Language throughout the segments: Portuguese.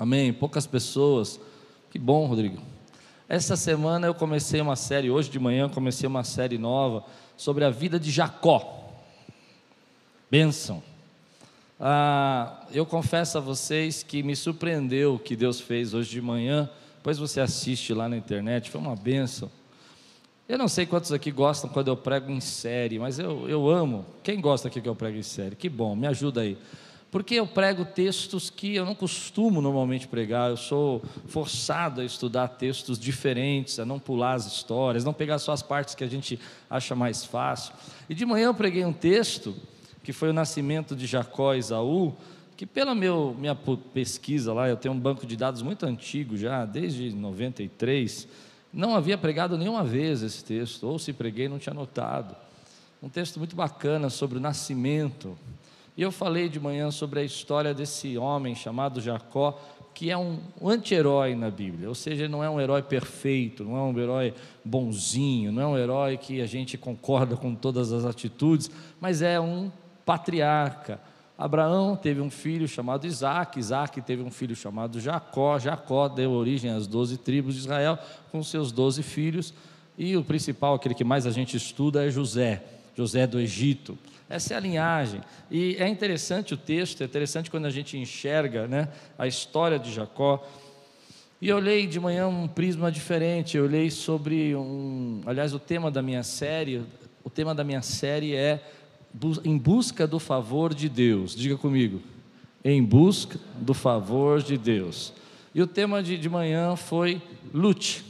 Amém. Poucas pessoas. Que bom, Rodrigo. Essa semana eu comecei uma série, hoje de manhã comecei uma série nova sobre a vida de Jacó. Bênção. Ah, eu confesso a vocês que me surpreendeu o que Deus fez hoje de manhã. Depois você assiste lá na internet, foi uma bênção. Eu não sei quantos aqui gostam quando eu prego em série, mas eu, eu amo. Quem gosta aqui que eu prego em série? Que bom, me ajuda aí porque eu prego textos que eu não costumo normalmente pregar, eu sou forçado a estudar textos diferentes, a não pular as histórias, não pegar só as partes que a gente acha mais fácil. E de manhã eu preguei um texto, que foi o nascimento de Jacó e Esaú, que pela meu, minha pesquisa lá, eu tenho um banco de dados muito antigo já, desde 93, não havia pregado nenhuma vez esse texto, ou se preguei não tinha notado. Um texto muito bacana sobre o nascimento e eu falei de manhã sobre a história desse homem chamado Jacó, que é um anti-herói na Bíblia, ou seja, ele não é um herói perfeito, não é um herói bonzinho, não é um herói que a gente concorda com todas as atitudes, mas é um patriarca. Abraão teve um filho chamado Isaac, Isaac teve um filho chamado Jacó, Jacó deu origem às doze tribos de Israel com seus doze filhos, e o principal, aquele que mais a gente estuda, é José, José do Egito. Essa é a linhagem. E é interessante o texto, é interessante quando a gente enxerga né, a história de Jacó. E eu olhei de manhã um prisma diferente, eu olhei sobre um. Aliás, o tema da minha série, o tema da minha série é Em Busca do Favor de Deus. Diga comigo. Em busca do favor de Deus. E o tema de, de manhã foi lute.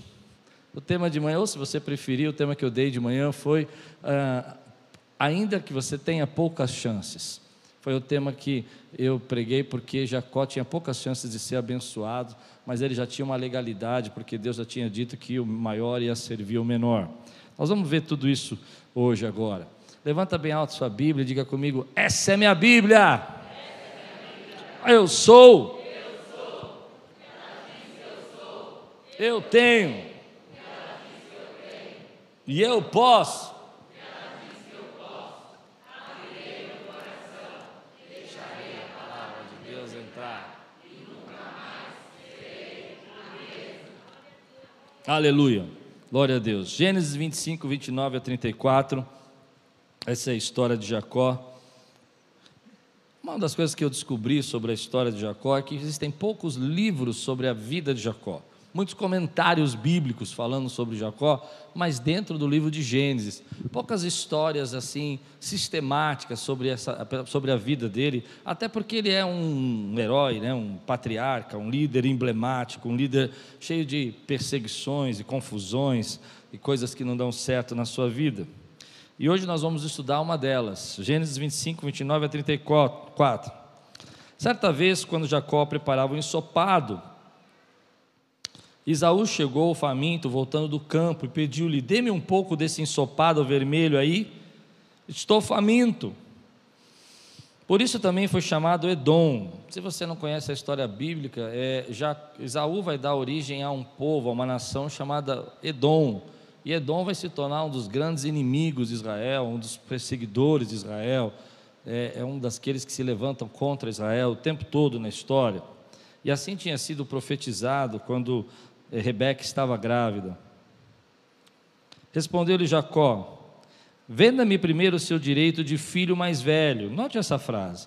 O tema de manhã, ou se você preferir, o tema que eu dei de manhã foi uh, ainda que você tenha poucas chances. Foi o tema que eu preguei porque Jacó tinha poucas chances de ser abençoado, mas ele já tinha uma legalidade, porque Deus já tinha dito que o maior ia servir o menor. Nós vamos ver tudo isso hoje, agora. Levanta bem alto sua Bíblia e diga comigo: Essa é minha Bíblia. Eu sou. Eu tenho. E eu posso. Aleluia. Glória a Deus. Gênesis 25, 29 a 34. Essa é a história de Jacó. Uma das coisas que eu descobri sobre a história de Jacó é que existem poucos livros sobre a vida de Jacó muitos comentários bíblicos falando sobre Jacó, mas dentro do livro de Gênesis, poucas histórias assim sistemáticas sobre, essa, sobre a vida dele, até porque ele é um herói, né, um patriarca, um líder emblemático, um líder cheio de perseguições e confusões e coisas que não dão certo na sua vida. E hoje nós vamos estudar uma delas, Gênesis 25, 29 a 34. Certa vez, quando Jacó preparava um ensopado Isaú chegou faminto, voltando do campo, e pediu-lhe: Dê-me um pouco desse ensopado vermelho aí, estou faminto. Por isso também foi chamado Edom. Se você não conhece a história bíblica, é, já, Isaú vai dar origem a um povo, a uma nação chamada Edom. E Edom vai se tornar um dos grandes inimigos de Israel, um dos perseguidores de Israel, é, é um daqueles que se levantam contra Israel o tempo todo na história. E assim tinha sido profetizado quando Rebeca estava grávida. Respondeu-lhe Jacó: Venda-me primeiro o seu direito de filho mais velho. Note essa frase.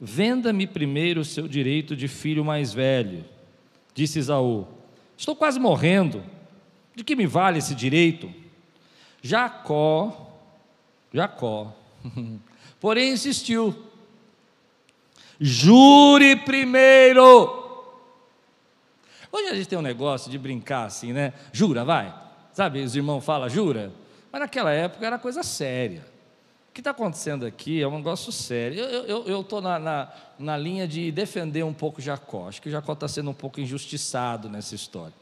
Venda-me primeiro o seu direito de filho mais velho. Disse Isaú: Estou quase morrendo. De que me vale esse direito? Jacó, Jacó, porém insistiu: Jure primeiro Hoje a gente tem um negócio de brincar assim, né? Jura, vai. Sabe, os irmãos falam, jura. Mas naquela época era coisa séria. O que está acontecendo aqui é um negócio sério. Eu estou na, na, na, linha de defender um pouco Jacó. Acho que Jacó está sendo um pouco injustiçado nessa história.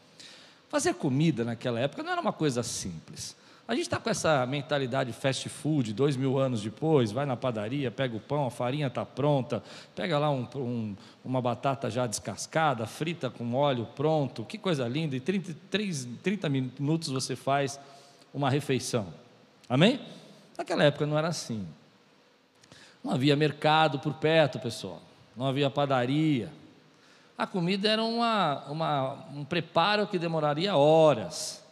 Fazer comida naquela época não era uma coisa simples. A gente está com essa mentalidade fast food, dois mil anos depois, vai na padaria, pega o pão, a farinha está pronta, pega lá um, um, uma batata já descascada, frita com óleo pronto, que coisa linda, e 30, 30 minutos você faz uma refeição. Amém? Naquela época não era assim. Não havia mercado por perto, pessoal, não havia padaria. a comida era uma, uma, um preparo que demoraria horas.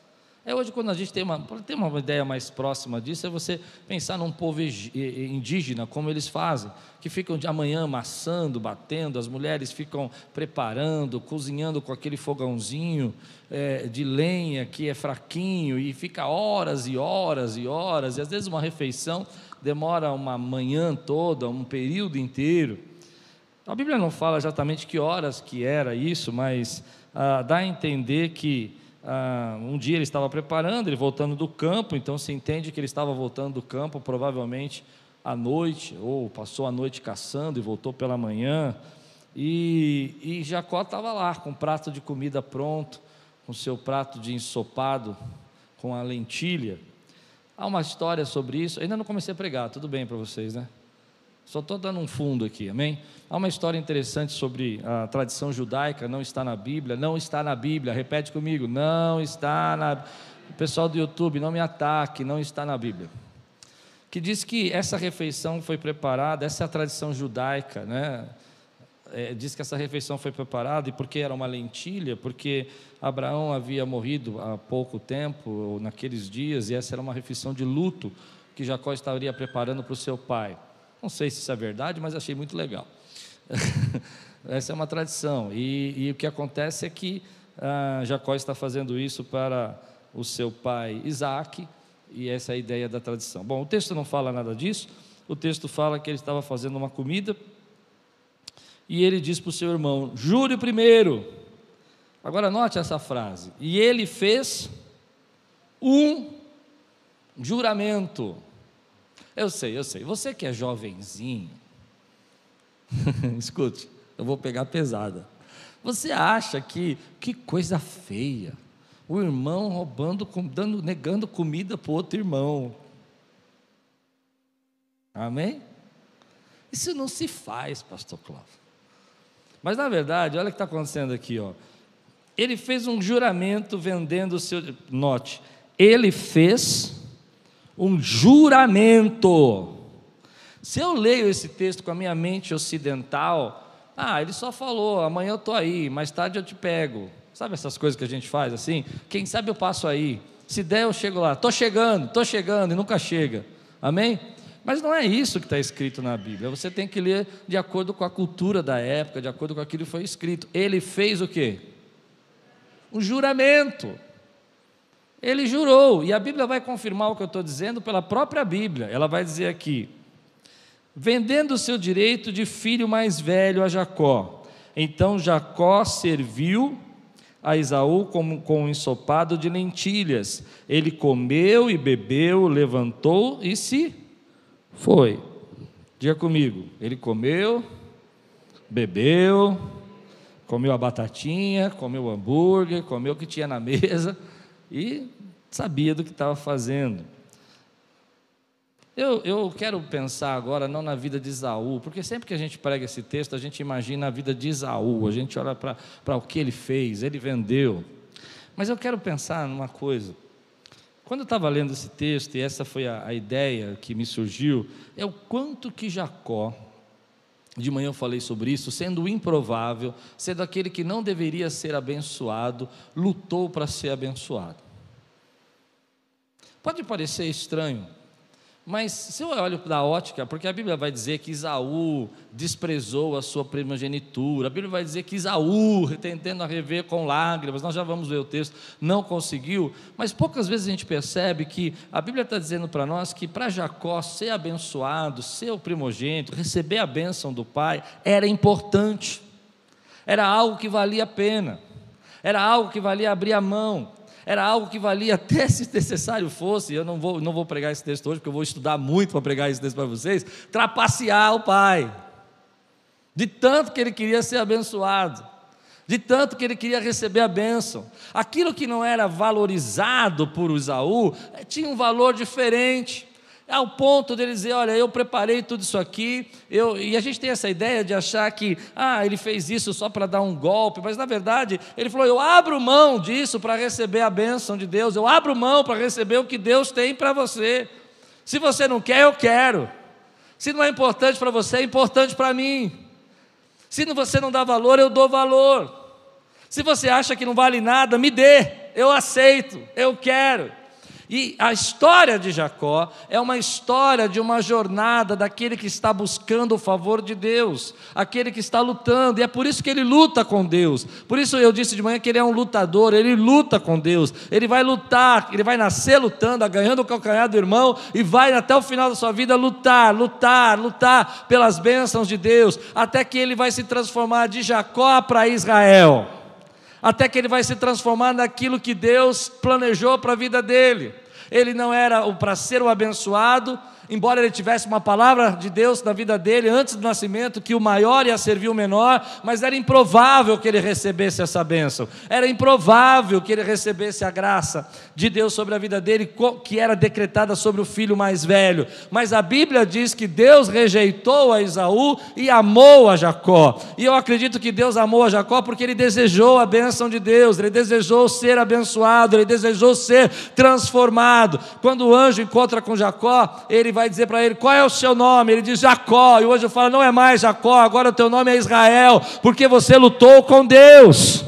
É hoje quando a gente tem uma, ter uma ideia mais próxima disso, é você pensar num povo indígena, como eles fazem, que ficam de amanhã amassando, batendo, as mulheres ficam preparando, cozinhando com aquele fogãozinho é, de lenha que é fraquinho, e fica horas e horas e horas, e às vezes uma refeição demora uma manhã toda, um período inteiro. A Bíblia não fala exatamente que horas que era isso, mas ah, dá a entender que ah, um dia ele estava preparando, ele voltando do campo, então se entende que ele estava voltando do campo, provavelmente à noite, ou passou a noite caçando e voltou pela manhã. E, e Jacó estava lá com um prato de comida pronto, com seu prato de ensopado com a lentilha. Há uma história sobre isso, ainda não comecei a pregar, tudo bem para vocês, né? Só estou dando um fundo aqui, amém? Há uma história interessante sobre a tradição judaica, não está na Bíblia, não está na Bíblia, repete comigo, não está na. O pessoal do YouTube, não me ataque, não está na Bíblia. Que diz que essa refeição foi preparada, essa é a tradição judaica, né? É, diz que essa refeição foi preparada e porque era uma lentilha, porque Abraão havia morrido há pouco tempo, ou naqueles dias, e essa era uma refeição de luto que Jacó estaria preparando para o seu pai. Não sei se isso é verdade, mas achei muito legal. Essa é uma tradição. E, e, o que acontece é que ah, Jacó está fazendo isso para o seu pai Isaac, e essa é a ideia da tradição. Bom, o texto não fala nada disso, o texto fala que ele estava fazendo uma comida, e ele diz para o seu irmão: jure primeiro. Agora note essa frase. E ele fez um juramento. Eu sei, eu sei. Você que é jovenzinho, escute, eu vou pegar pesada. Você acha que que coisa feia, o irmão roubando, dando, negando comida para outro irmão. Amém? Isso não se faz, pastor Cláudio. Mas na verdade, olha o que está acontecendo aqui, ó. Ele fez um juramento vendendo o seu. Note, ele fez um juramento. Se eu leio esse texto com a minha mente ocidental, ah, ele só falou, amanhã eu estou aí, mais tarde eu te pego. Sabe essas coisas que a gente faz assim? Quem sabe eu passo aí. Se der, eu chego lá. Estou chegando, estou chegando, e nunca chega. Amém? Mas não é isso que está escrito na Bíblia. Você tem que ler de acordo com a cultura da época, de acordo com aquilo que foi escrito. Ele fez o quê? Um juramento. Ele jurou, e a Bíblia vai confirmar o que eu estou dizendo pela própria Bíblia. Ela vai dizer aqui: vendendo o seu direito de filho mais velho a Jacó. Então Jacó serviu a Esaú com, com um ensopado de lentilhas. Ele comeu e bebeu, levantou e se foi. Diga comigo. Ele comeu, bebeu, comeu a batatinha, comeu o hambúrguer, comeu o que tinha na mesa e sabia do que estava fazendo. Eu, eu quero pensar agora não na vida de Isaú, porque sempre que a gente prega esse texto, a gente imagina a vida de Isaú, a gente olha para o que ele fez, ele vendeu. Mas eu quero pensar numa coisa. Quando eu estava lendo esse texto, e essa foi a, a ideia que me surgiu, é o quanto que Jacó, de manhã eu falei sobre isso, sendo improvável, sendo aquele que não deveria ser abençoado, lutou para ser abençoado. Pode parecer estranho, mas se eu olho da ótica, porque a Bíblia vai dizer que Isaú desprezou a sua primogenitura, a Bíblia vai dizer que Isaú, tentando a rever com lágrimas, nós já vamos ver o texto, não conseguiu, mas poucas vezes a gente percebe que a Bíblia está dizendo para nós que para Jacó ser abençoado, ser o primogênito, receber a bênção do pai, era importante, era algo que valia a pena, era algo que valia abrir a mão, era algo que valia até se necessário fosse, eu não vou, não vou pregar esse texto hoje, porque eu vou estudar muito para pregar esse texto para vocês, trapacear o pai, de tanto que ele queria ser abençoado, de tanto que ele queria receber a bênção, aquilo que não era valorizado por Isaú, eh, tinha um valor diferente, ao ponto dele dizer: Olha, eu preparei tudo isso aqui, eu... e a gente tem essa ideia de achar que, ah, ele fez isso só para dar um golpe, mas na verdade, ele falou: Eu abro mão disso para receber a bênção de Deus, eu abro mão para receber o que Deus tem para você. Se você não quer, eu quero. Se não é importante para você, é importante para mim. Se você não dá valor, eu dou valor. Se você acha que não vale nada, me dê, eu aceito, eu quero. E a história de Jacó é uma história de uma jornada daquele que está buscando o favor de Deus, aquele que está lutando, e é por isso que ele luta com Deus. Por isso eu disse de manhã que ele é um lutador, ele luta com Deus, ele vai lutar, ele vai nascer lutando, ganhando o calcanhar do irmão, e vai até o final da sua vida lutar, lutar, lutar pelas bênçãos de Deus, até que ele vai se transformar de Jacó para Israel até que ele vai se transformar naquilo que Deus planejou para a vida dele. Ele não era para ser o abençoado, embora ele tivesse uma palavra de Deus na vida dele antes do nascimento, que o maior ia servir o menor, mas era improvável que ele recebesse essa bênção, era improvável que ele recebesse a graça de Deus sobre a vida dele, que era decretada sobre o filho mais velho. Mas a Bíblia diz que Deus rejeitou a Esaú e amou a Jacó, e eu acredito que Deus amou a Jacó porque ele desejou a bênção de Deus, ele desejou ser abençoado, ele desejou ser transformado. Quando o anjo encontra com Jacó, ele vai dizer para ele: Qual é o seu nome? Ele diz Jacó. E o anjo fala: Não é mais Jacó, agora o teu nome é Israel, porque você lutou com Deus.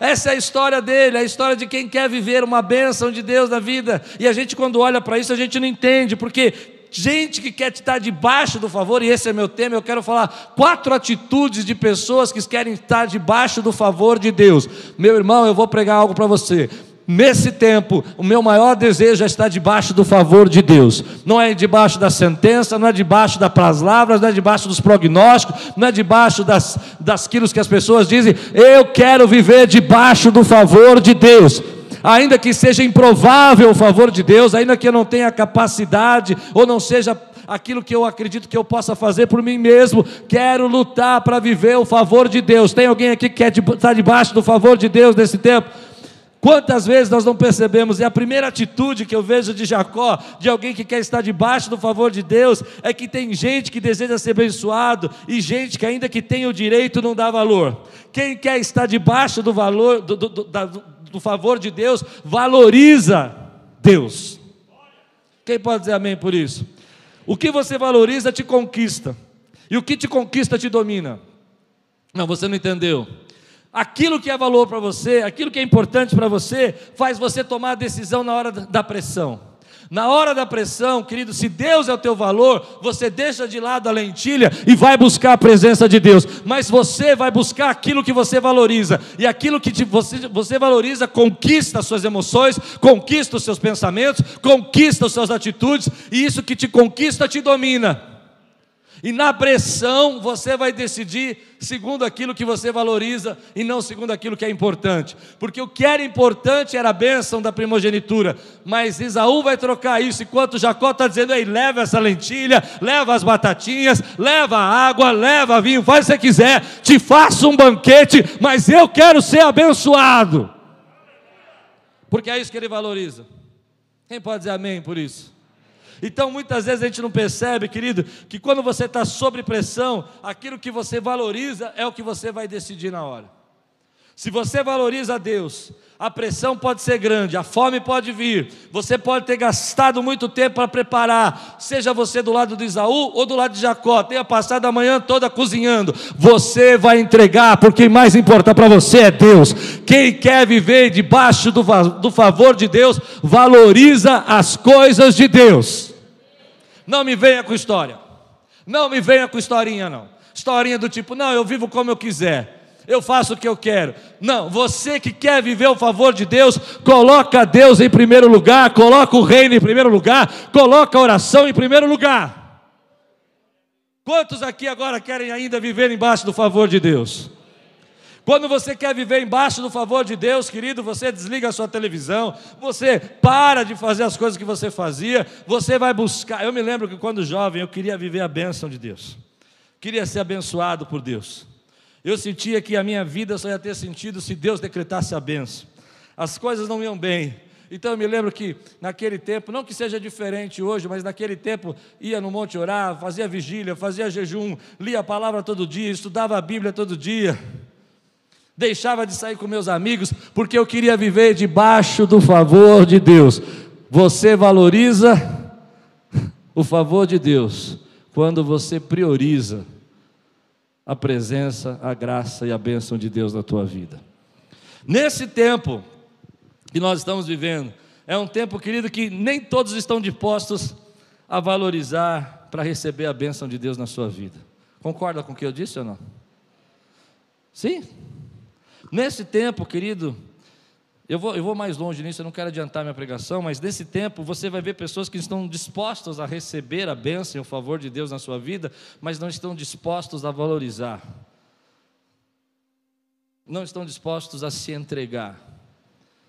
Essa é a história dele, a história de quem quer viver uma bênção de Deus na vida. E a gente, quando olha para isso, a gente não entende, porque gente que quer estar debaixo do favor, e esse é meu tema, eu quero falar quatro atitudes de pessoas que querem estar debaixo do favor de Deus. Meu irmão, eu vou pregar algo para você. Nesse tempo, o meu maior desejo é estar debaixo do favor de Deus. Não é debaixo da sentença, não é debaixo das palavras, não é debaixo dos prognósticos, não é debaixo das, das que as pessoas dizem. Eu quero viver debaixo do favor de Deus. Ainda que seja improvável o favor de Deus, ainda que eu não tenha capacidade ou não seja aquilo que eu acredito que eu possa fazer por mim mesmo. Quero lutar para viver o favor de Deus. Tem alguém aqui que quer estar debaixo do favor de Deus nesse tempo? Quantas vezes nós não percebemos, e a primeira atitude que eu vejo de Jacó, de alguém que quer estar debaixo do favor de Deus, é que tem gente que deseja ser abençoado e gente que, ainda que tenha o direito, não dá valor. Quem quer estar debaixo do valor, do, do, do, do favor de Deus, valoriza Deus. Quem pode dizer amém por isso? O que você valoriza te conquista, e o que te conquista te domina. Não, você não entendeu aquilo que é valor para você, aquilo que é importante para você, faz você tomar a decisão na hora da pressão. Na hora da pressão, querido, se Deus é o teu valor, você deixa de lado a lentilha e vai buscar a presença de Deus. Mas você vai buscar aquilo que você valoriza. E aquilo que te, você, você valoriza conquista as suas emoções, conquista os seus pensamentos, conquista as suas atitudes, e isso que te conquista te domina. E na pressão você vai decidir segundo aquilo que você valoriza e não segundo aquilo que é importante. Porque o que era importante era a bênção da primogenitura. Mas Isaú vai trocar isso, enquanto Jacó está dizendo: Ei, leva essa lentilha, leva as batatinhas, leva água, leva vinho, faz o que você quiser, te faço um banquete, mas eu quero ser abençoado. Porque é isso que ele valoriza. Quem pode dizer amém por isso? Então muitas vezes a gente não percebe, querido, que quando você está sob pressão, aquilo que você valoriza é o que você vai decidir na hora. Se você valoriza Deus, a pressão pode ser grande, a fome pode vir, você pode ter gastado muito tempo para preparar, seja você do lado de Isaú ou do lado de Jacó, tenha passado a manhã toda cozinhando, você vai entregar, porque mais importa para você é Deus. Quem quer viver debaixo do, do favor de Deus, valoriza as coisas de Deus. Não me venha com história, não me venha com historinha, não. Historinha do tipo, não, eu vivo como eu quiser eu faço o que eu quero. Não, você que quer viver o favor de Deus, coloca Deus em primeiro lugar, coloca o reino em primeiro lugar, coloca a oração em primeiro lugar. Quantos aqui agora querem ainda viver embaixo do favor de Deus? Quando você quer viver embaixo do favor de Deus, querido, você desliga a sua televisão, você para de fazer as coisas que você fazia, você vai buscar. Eu me lembro que quando jovem eu queria viver a bênção de Deus, queria ser abençoado por Deus. Eu sentia que a minha vida só ia ter sentido se Deus decretasse a benção. As coisas não iam bem. Então eu me lembro que naquele tempo, não que seja diferente hoje, mas naquele tempo ia no monte orar, fazia vigília, fazia jejum, lia a palavra todo dia, estudava a Bíblia todo dia. Deixava de sair com meus amigos porque eu queria viver debaixo do favor de Deus. Você valoriza o favor de Deus quando você prioriza a presença, a graça e a bênção de Deus na tua vida. Nesse tempo que nós estamos vivendo, é um tempo, querido, que nem todos estão dispostos a valorizar para receber a bênção de Deus na sua vida. Concorda com o que eu disse ou não? Sim? Nesse tempo, querido, eu vou, eu vou mais longe nisso, eu não quero adiantar minha pregação, mas nesse tempo você vai ver pessoas que estão dispostas a receber a bênção e o favor de Deus na sua vida, mas não estão dispostos a valorizar, não estão dispostos a se entregar,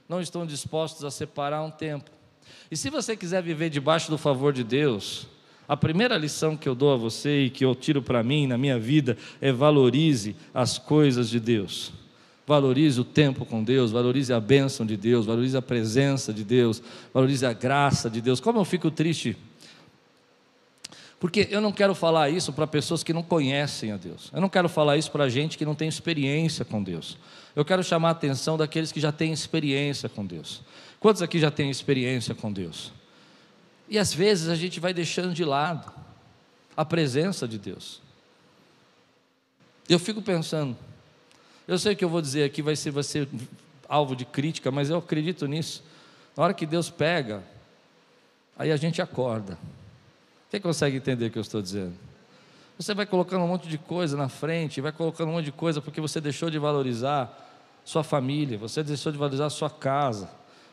não estão dispostos a separar um tempo. E se você quiser viver debaixo do favor de Deus, a primeira lição que eu dou a você e que eu tiro para mim na minha vida é valorize as coisas de Deus. Valorize o tempo com Deus, valorize a bênção de Deus, valorize a presença de Deus, valorize a graça de Deus. Como eu fico triste, porque eu não quero falar isso para pessoas que não conhecem a Deus, eu não quero falar isso para gente que não tem experiência com Deus. Eu quero chamar a atenção daqueles que já têm experiência com Deus. Quantos aqui já têm experiência com Deus? E às vezes a gente vai deixando de lado a presença de Deus. Eu fico pensando, eu sei que eu vou dizer aqui vai ser, vai ser alvo de crítica, mas eu acredito nisso. Na hora que Deus pega, aí a gente acorda. Quem consegue entender o que eu estou dizendo? Você vai colocando um monte de coisa na frente, vai colocando um monte de coisa porque você deixou de valorizar sua família, você deixou de valorizar sua casa,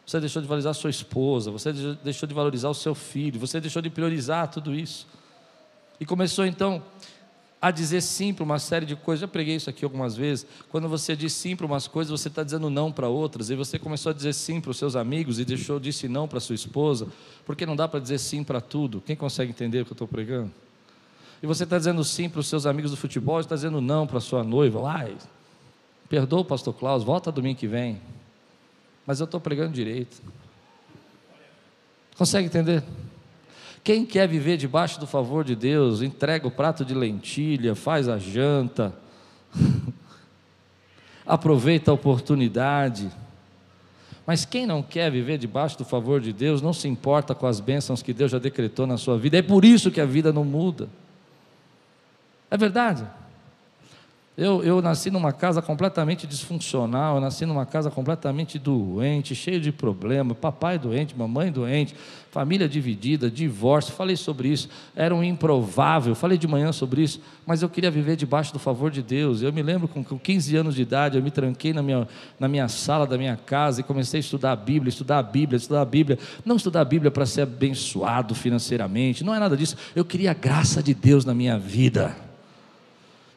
você deixou de valorizar sua esposa, você deixou de valorizar o seu filho, você deixou de priorizar tudo isso. E começou então a dizer sim para uma série de coisas. Já preguei isso aqui algumas vezes. Quando você diz sim para umas coisas, você está dizendo não para outras. E você começou a dizer sim para os seus amigos e deixou disse não para sua esposa, porque não dá para dizer sim para tudo. Quem consegue entender o que eu estou pregando? E você está dizendo sim para os seus amigos do futebol, está dizendo não para sua noiva. Ai, perdoa o pastor Klaus, volta domingo que vem. Mas eu estou pregando direito. Consegue entender? Quem quer viver debaixo do favor de Deus, entrega o prato de lentilha, faz a janta, aproveita a oportunidade. Mas quem não quer viver debaixo do favor de Deus, não se importa com as bênçãos que Deus já decretou na sua vida. É por isso que a vida não muda. É verdade. Eu, eu nasci numa casa completamente disfuncional, eu nasci numa casa completamente doente, cheio de problemas, papai doente, mamãe doente, família dividida, divórcio, falei sobre isso, era um improvável, falei de manhã sobre isso, mas eu queria viver debaixo do favor de Deus. Eu me lembro com, com 15 anos de idade, eu me tranquei na minha, na minha sala da minha casa e comecei a estudar a Bíblia, estudar a Bíblia, estudar a Bíblia, não estudar a Bíblia para ser abençoado financeiramente, não é nada disso, eu queria a graça de Deus na minha vida.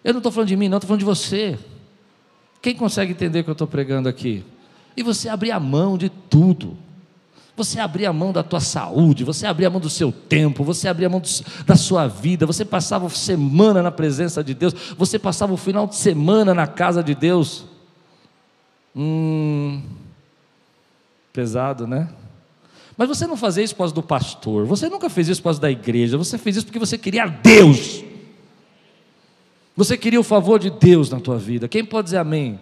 Eu não estou falando de mim, não, estou falando de você. Quem consegue entender o que eu estou pregando aqui? E você abrir a mão de tudo. Você abrir a mão da tua saúde, você abrir a mão do seu tempo, você abrir a mão do, da sua vida, você passava semana na presença de Deus, você passava o final de semana na casa de Deus. Hum, pesado, né? Mas você não fazia isso por causa do pastor, você nunca fez isso por causa da igreja, você fez isso porque você queria Deus. Você queria o favor de Deus na tua vida. Quem pode dizer amém?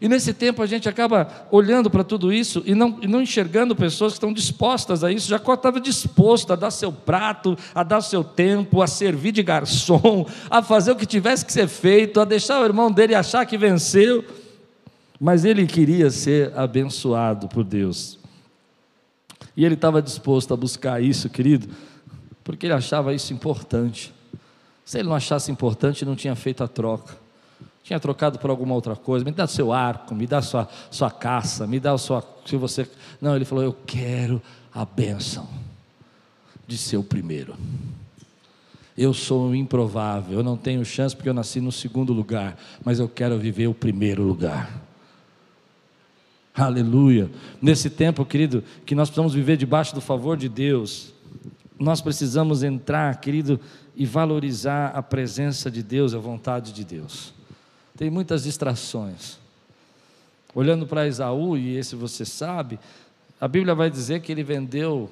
E nesse tempo a gente acaba olhando para tudo isso e não, e não enxergando pessoas que estão dispostas a isso. Jacó estava disposto a dar seu prato, a dar seu tempo, a servir de garçom, a fazer o que tivesse que ser feito, a deixar o irmão dele achar que venceu. Mas ele queria ser abençoado por Deus. E ele estava disposto a buscar isso, querido, porque ele achava isso importante. Se ele não achasse importante, não tinha feito a troca. Tinha trocado por alguma outra coisa. Me dá seu arco, me dá sua, sua caça, me dá sua. Se você. Não, ele falou: Eu quero a bênção de ser o primeiro. Eu sou um improvável, eu não tenho chance porque eu nasci no segundo lugar, mas eu quero viver o primeiro lugar. Aleluia. Nesse tempo, querido, que nós precisamos viver debaixo do favor de Deus, nós precisamos entrar, querido, e valorizar a presença de Deus, a vontade de Deus. Tem muitas distrações. Olhando para Esaú, e esse você sabe, a Bíblia vai dizer que ele vendeu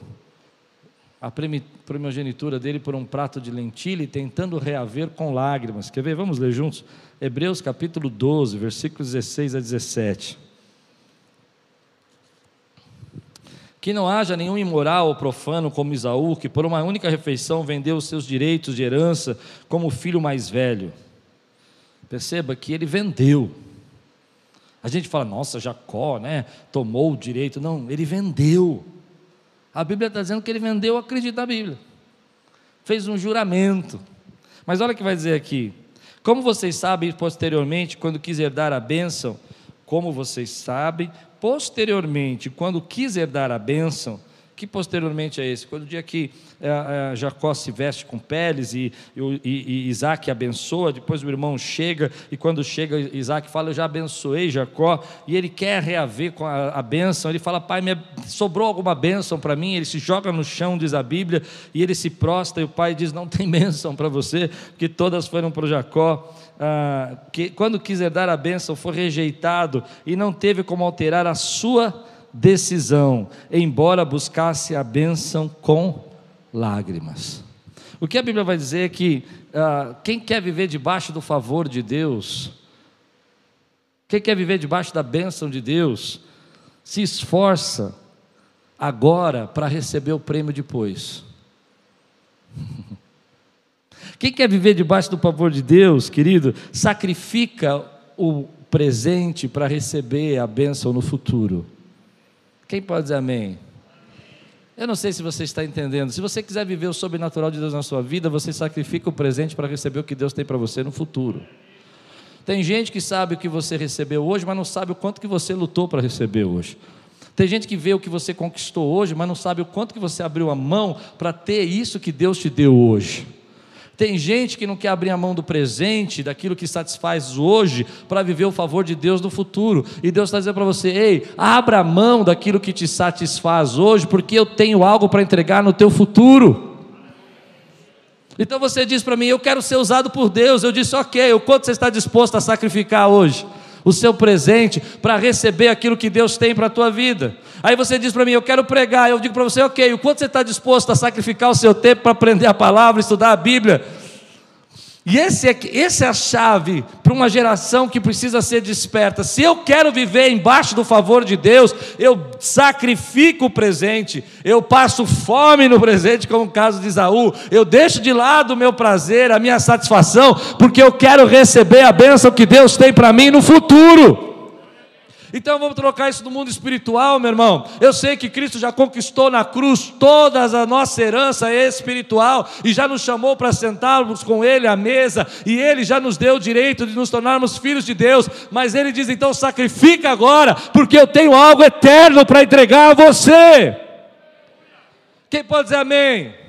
a primogenitura dele por um prato de lentilha e tentando reaver com lágrimas. Quer ver? Vamos ler juntos? Hebreus capítulo 12, versículos 16 a 17. Que não haja nenhum imoral ou profano como Isaú, que por uma única refeição vendeu os seus direitos de herança como filho mais velho. Perceba que ele vendeu. A gente fala, nossa, Jacó, né? Tomou o direito. Não, ele vendeu. A Bíblia está dizendo que ele vendeu, acredita na Bíblia. Fez um juramento. Mas olha o que vai dizer aqui. Como vocês sabem, posteriormente, quando quis herdar a bênção, como vocês sabem, posteriormente, quando quis herdar a bênção, que posteriormente é esse? Quando o dia que é, é, Jacó se veste com peles e, e, e, Isaac abençoa, depois o irmão chega, e quando chega, Isaac fala: Eu já abençoei Jacó, e ele quer reaver com a, a bênção. Ele fala: Pai, me, sobrou alguma bênção para mim? Ele se joga no chão, diz a Bíblia, e ele se prostra, e o pai diz: Não tem bênção para você, porque todas foram para Jacó. Ah, que quando quiser dar a bênção, foi rejeitado e não teve como alterar a sua decisão, embora buscasse a bênção com lágrimas. O que a Bíblia vai dizer é que ah, quem quer viver debaixo do favor de Deus, quem quer viver debaixo da bênção de Deus, se esforça agora para receber o prêmio depois. Quem quer viver debaixo do favor de Deus, querido, sacrifica o presente para receber a bênção no futuro. Quem pode dizer amém? Eu não sei se você está entendendo. Se você quiser viver o sobrenatural de Deus na sua vida, você sacrifica o presente para receber o que Deus tem para você no futuro. Tem gente que sabe o que você recebeu hoje, mas não sabe o quanto que você lutou para receber hoje. Tem gente que vê o que você conquistou hoje, mas não sabe o quanto que você abriu a mão para ter isso que Deus te deu hoje. Tem gente que não quer abrir a mão do presente, daquilo que satisfaz hoje, para viver o favor de Deus no futuro. E Deus está dizendo para você: ei, abra a mão daquilo que te satisfaz hoje, porque eu tenho algo para entregar no teu futuro. Então você diz para mim: eu quero ser usado por Deus. Eu disse: ok, o quanto você está disposto a sacrificar hoje? O seu presente para receber aquilo que Deus tem para a tua vida. Aí você diz para mim, eu quero pregar, eu digo para você, ok, o quanto você está disposto a sacrificar o seu tempo para aprender a palavra, estudar a Bíblia? E esse é, essa é a chave para uma geração que precisa ser desperta. Se eu quero viver embaixo do favor de Deus, eu sacrifico o presente, eu passo fome no presente, como o caso de Isaú, eu deixo de lado o meu prazer, a minha satisfação, porque eu quero receber a bênção que Deus tem para mim no futuro. Então vamos trocar isso no mundo espiritual, meu irmão. Eu sei que Cristo já conquistou na cruz toda a nossa herança espiritual e já nos chamou para sentarmos com Ele à mesa, e Ele já nos deu o direito de nos tornarmos filhos de Deus. Mas Ele diz: então sacrifica agora, porque eu tenho algo eterno para entregar a você. Quem pode dizer amém?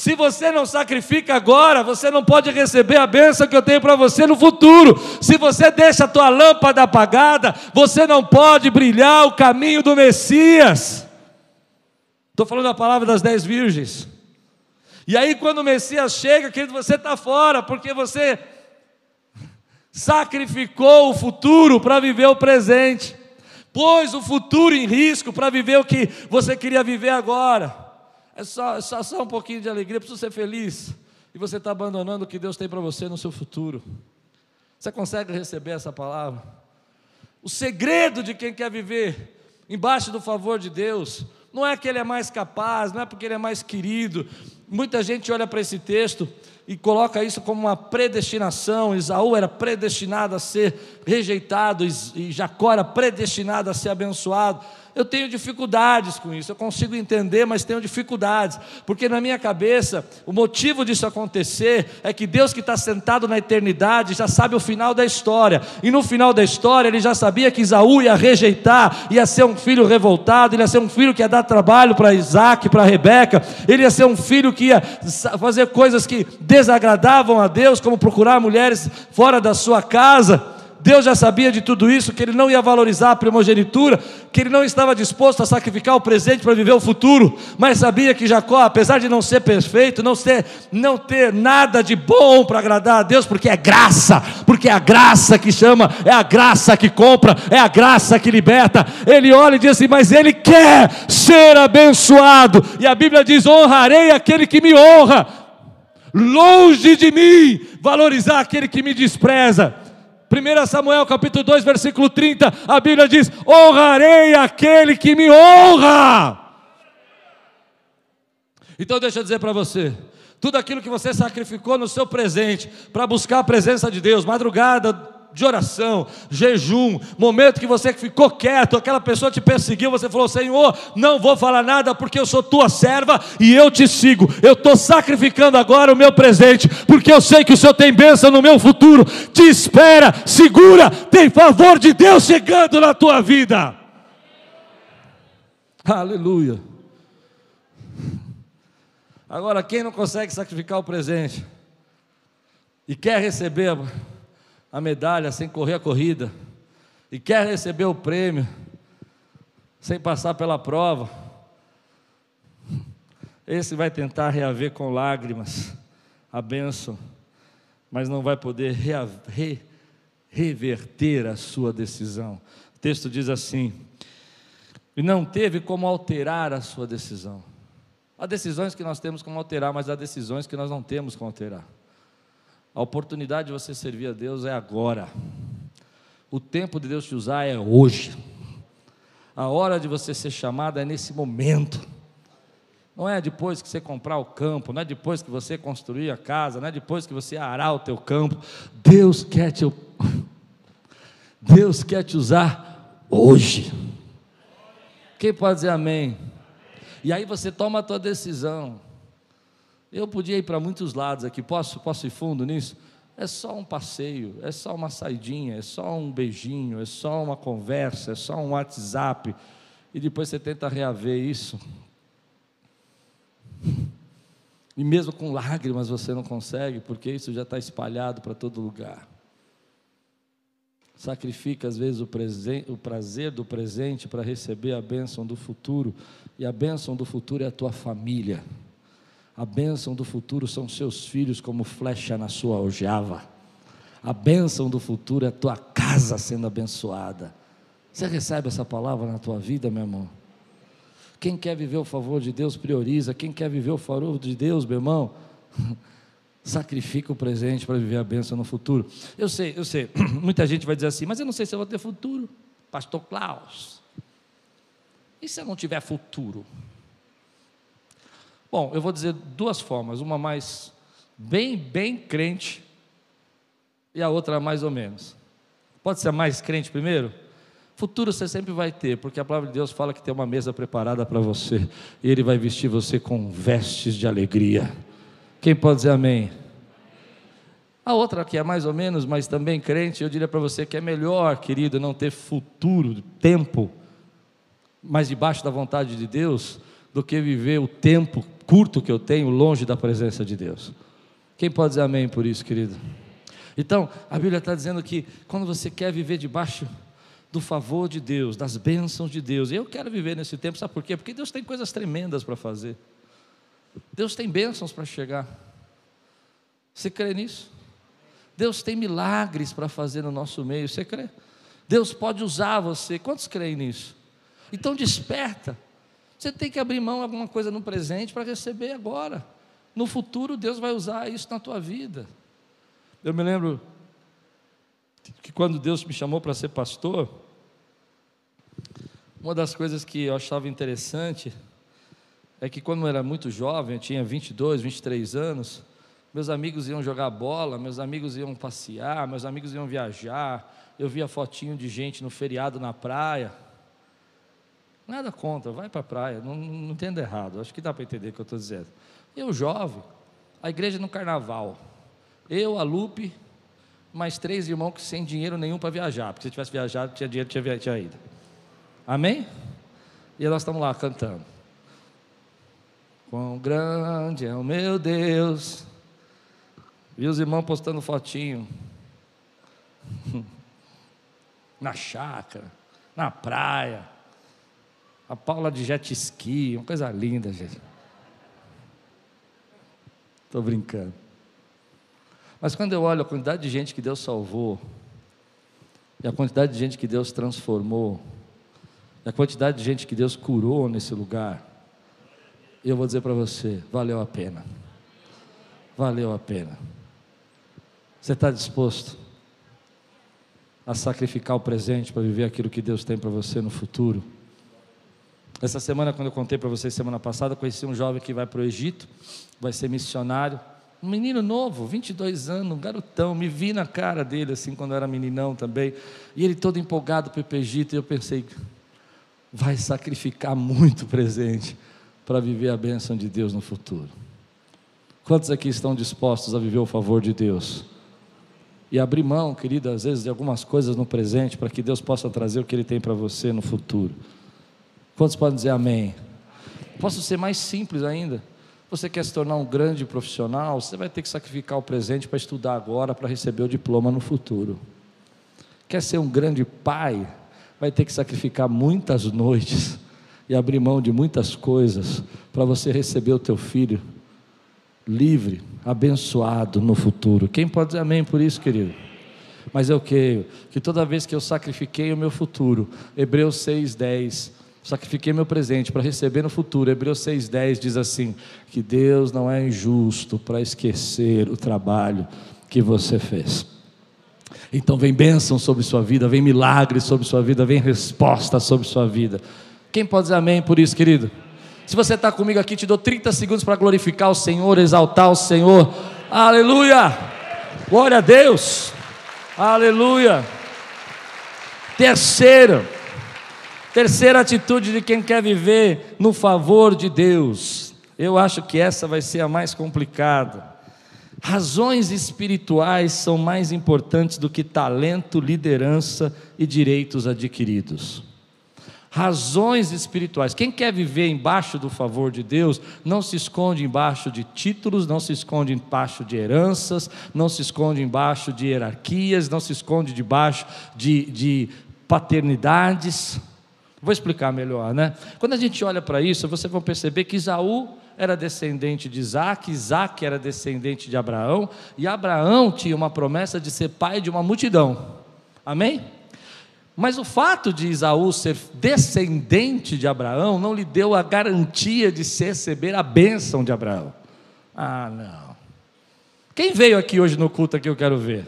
Se você não sacrifica agora, você não pode receber a bênção que eu tenho para você no futuro. Se você deixa a tua lâmpada apagada, você não pode brilhar o caminho do Messias. Estou falando a palavra das dez virgens. E aí, quando o Messias chega, querido, você está fora, porque você sacrificou o futuro para viver o presente, pôs o futuro em risco para viver o que você queria viver agora. É só, é só, só um pouquinho de alegria, precisa ser feliz. E você está abandonando o que Deus tem para você no seu futuro. Você consegue receber essa palavra? O segredo de quem quer viver embaixo do favor de Deus não é que ele é mais capaz, não é porque ele é mais querido. Muita gente olha para esse texto e coloca isso como uma predestinação. Isaú era predestinado a ser rejeitado e Jacó era predestinado a ser abençoado. Eu tenho dificuldades com isso, eu consigo entender, mas tenho dificuldades, porque na minha cabeça, o motivo disso acontecer é que Deus que está sentado na eternidade já sabe o final da história, e no final da história ele já sabia que Isaú ia rejeitar, ia ser um filho revoltado, ele ia ser um filho que ia dar trabalho para Isaac, para Rebeca, ele ia ser um filho que ia fazer coisas que desagradavam a Deus, como procurar mulheres fora da sua casa. Deus já sabia de tudo isso, que ele não ia valorizar a primogenitura, que ele não estava disposto a sacrificar o presente para viver o futuro, mas sabia que Jacó, apesar de não ser perfeito, não, ser, não ter nada de bom para agradar a Deus, porque é graça, porque é a graça que chama, é a graça que compra, é a graça que liberta. Ele olha e diz assim: Mas ele quer ser abençoado, e a Bíblia diz: Honrarei aquele que me honra, longe de mim valorizar aquele que me despreza. 1 Samuel capítulo 2, versículo 30, a Bíblia diz: honrarei aquele que me honra. Então deixa eu dizer para você, tudo aquilo que você sacrificou no seu presente para buscar a presença de Deus, madrugada de oração, jejum, momento que você ficou quieto, aquela pessoa te perseguiu, você falou: Senhor, não vou falar nada porque eu sou tua serva e eu te sigo. Eu estou sacrificando agora o meu presente, porque eu sei que o Senhor tem bênção no meu futuro. Te espera, segura, tem favor de Deus chegando na tua vida. Aleluia. Agora, quem não consegue sacrificar o presente e quer receber a, medalha sem correr a corrida, e quer receber o prêmio sem passar pela prova, esse vai tentar reaver com lágrimas a bênção, mas não vai poder re, reverter a sua decisão. O texto diz assim: e não teve como alterar a sua decisão. Há decisões que nós temos como alterar, mas há decisões que nós não temos como alterar. A oportunidade de você servir a Deus é agora. O tempo de Deus te usar é hoje. A hora de você ser chamado é nesse momento. Não é depois que você comprar o campo, não é depois que você construir a casa, não é depois que você arar o teu campo. Deus quer te Deus quer te usar hoje. Quem pode dizer amém? E aí você toma a tua decisão. Eu podia ir para muitos lados aqui, posso, posso ir fundo nisso? É só um passeio, é só uma saidinha, é só um beijinho, é só uma conversa, é só um WhatsApp. E depois você tenta reaver isso. E mesmo com lágrimas você não consegue, porque isso já está espalhado para todo lugar sacrifica às vezes o, o prazer do presente para receber a bênção do futuro, e a bênção do futuro é a tua família. A bênção do futuro são seus filhos como flecha na sua aljava. A bênção do futuro é a tua casa sendo abençoada. Você recebe essa palavra na tua vida, meu irmão? Quem quer viver o favor de Deus, prioriza. Quem quer viver o favor de Deus, meu irmão, sacrifica o presente para viver a bênção no futuro. Eu sei, eu sei, muita gente vai dizer assim, mas eu não sei se eu vou ter futuro. Pastor Klaus, e se eu não tiver futuro? Bom, eu vou dizer duas formas, uma mais bem, bem crente e a outra mais ou menos. Pode ser mais crente primeiro? Futuro você sempre vai ter, porque a palavra de Deus fala que tem uma mesa preparada para você, e Ele vai vestir você com vestes de alegria. Quem pode dizer amém? A outra que é mais ou menos, mas também crente, eu diria para você que é melhor, querido, não ter futuro, tempo, mas debaixo da vontade de Deus, do que viver o tempo curto que eu tenho longe da presença de Deus. Quem pode dizer amém por isso, querido? Então, a Bíblia está dizendo que quando você quer viver debaixo do favor de Deus, das bênçãos de Deus, e eu quero viver nesse tempo, sabe por quê? Porque Deus tem coisas tremendas para fazer. Deus tem bênçãos para chegar. Você crê nisso? Deus tem milagres para fazer no nosso meio. Você crê? Deus pode usar você. Quantos creem nisso? Então desperta. Você tem que abrir mão de alguma coisa no presente para receber agora. No futuro, Deus vai usar isso na tua vida. Eu me lembro que quando Deus me chamou para ser pastor, uma das coisas que eu achava interessante é que quando eu era muito jovem, eu tinha 22, 23 anos, meus amigos iam jogar bola, meus amigos iam passear, meus amigos iam viajar, eu via fotinho de gente no feriado na praia. Nada contra, vai para a praia, não, não entendo errado, acho que dá para entender o que eu estou dizendo. Eu, jovem, a igreja no carnaval, eu, a Lupe, mais três irmãos que sem dinheiro nenhum para viajar, porque se tivesse viajado, tinha dinheiro, tinha, tinha ido. Amém? E nós estamos lá cantando. Quão grande é o meu Deus. Vi os irmãos postando fotinho. na chácara, na praia. A Paula de jet ski, uma coisa linda, gente. Estou brincando. Mas quando eu olho a quantidade de gente que Deus salvou, e a quantidade de gente que Deus transformou, e a quantidade de gente que Deus curou nesse lugar, eu vou dizer para você: valeu a pena. Valeu a pena. Você está disposto a sacrificar o presente para viver aquilo que Deus tem para você no futuro? Essa semana, quando eu contei para vocês semana passada, conheci um jovem que vai para o Egito, vai ser missionário. Um menino novo, 22 anos, um garotão. Me vi na cara dele, assim, quando eu era meninão também. E ele todo empolgado para ir para o Egito. E eu pensei, vai sacrificar muito presente para viver a bênção de Deus no futuro. Quantos aqui estão dispostos a viver o favor de Deus? E abrir mão, querido, às vezes, de algumas coisas no presente, para que Deus possa trazer o que Ele tem para você no futuro. Quantos podem dizer amém? Posso ser mais simples ainda? Você quer se tornar um grande profissional? Você vai ter que sacrificar o presente para estudar agora, para receber o diploma no futuro. Quer ser um grande pai? Vai ter que sacrificar muitas noites e abrir mão de muitas coisas para você receber o teu filho livre, abençoado no futuro. Quem pode dizer amém por isso, querido? Mas eu creio que toda vez que eu sacrifiquei o meu futuro, Hebreus 6,10 Sacrifiquei meu presente para receber no futuro. Hebreus 6,10 diz assim: que Deus não é injusto para esquecer o trabalho que você fez. Então vem bênção sobre sua vida, vem milagre sobre sua vida, vem resposta sobre sua vida. Quem pode dizer amém por isso, querido? Se você está comigo aqui, te dou 30 segundos para glorificar o Senhor, exaltar o Senhor. Aleluia! Glória a Deus! Aleluia! Terceiro. Terceira atitude de quem quer viver no favor de Deus. Eu acho que essa vai ser a mais complicada. Razões espirituais são mais importantes do que talento, liderança e direitos adquiridos. Razões espirituais. Quem quer viver embaixo do favor de Deus não se esconde embaixo de títulos, não se esconde embaixo de heranças, não se esconde embaixo de hierarquias, não se esconde debaixo de, de paternidades. Vou explicar melhor, né? Quando a gente olha para isso, você vai perceber que Isaú era descendente de Isaac, Isaac era descendente de Abraão, e Abraão tinha uma promessa de ser pai de uma multidão. Amém? Mas o fato de Isaú ser descendente de Abraão não lhe deu a garantia de receber a bênção de Abraão. Ah, não. Quem veio aqui hoje no culto que eu quero ver?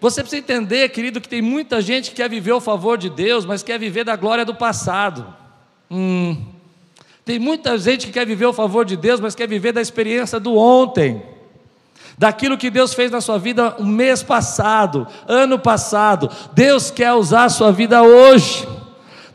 Você precisa entender, querido, que tem muita gente que quer viver o favor de Deus, mas quer viver da glória do passado. Hum. Tem muita gente que quer viver o favor de Deus, mas quer viver da experiência do ontem, daquilo que Deus fez na sua vida o mês passado, ano passado. Deus quer usar a sua vida hoje.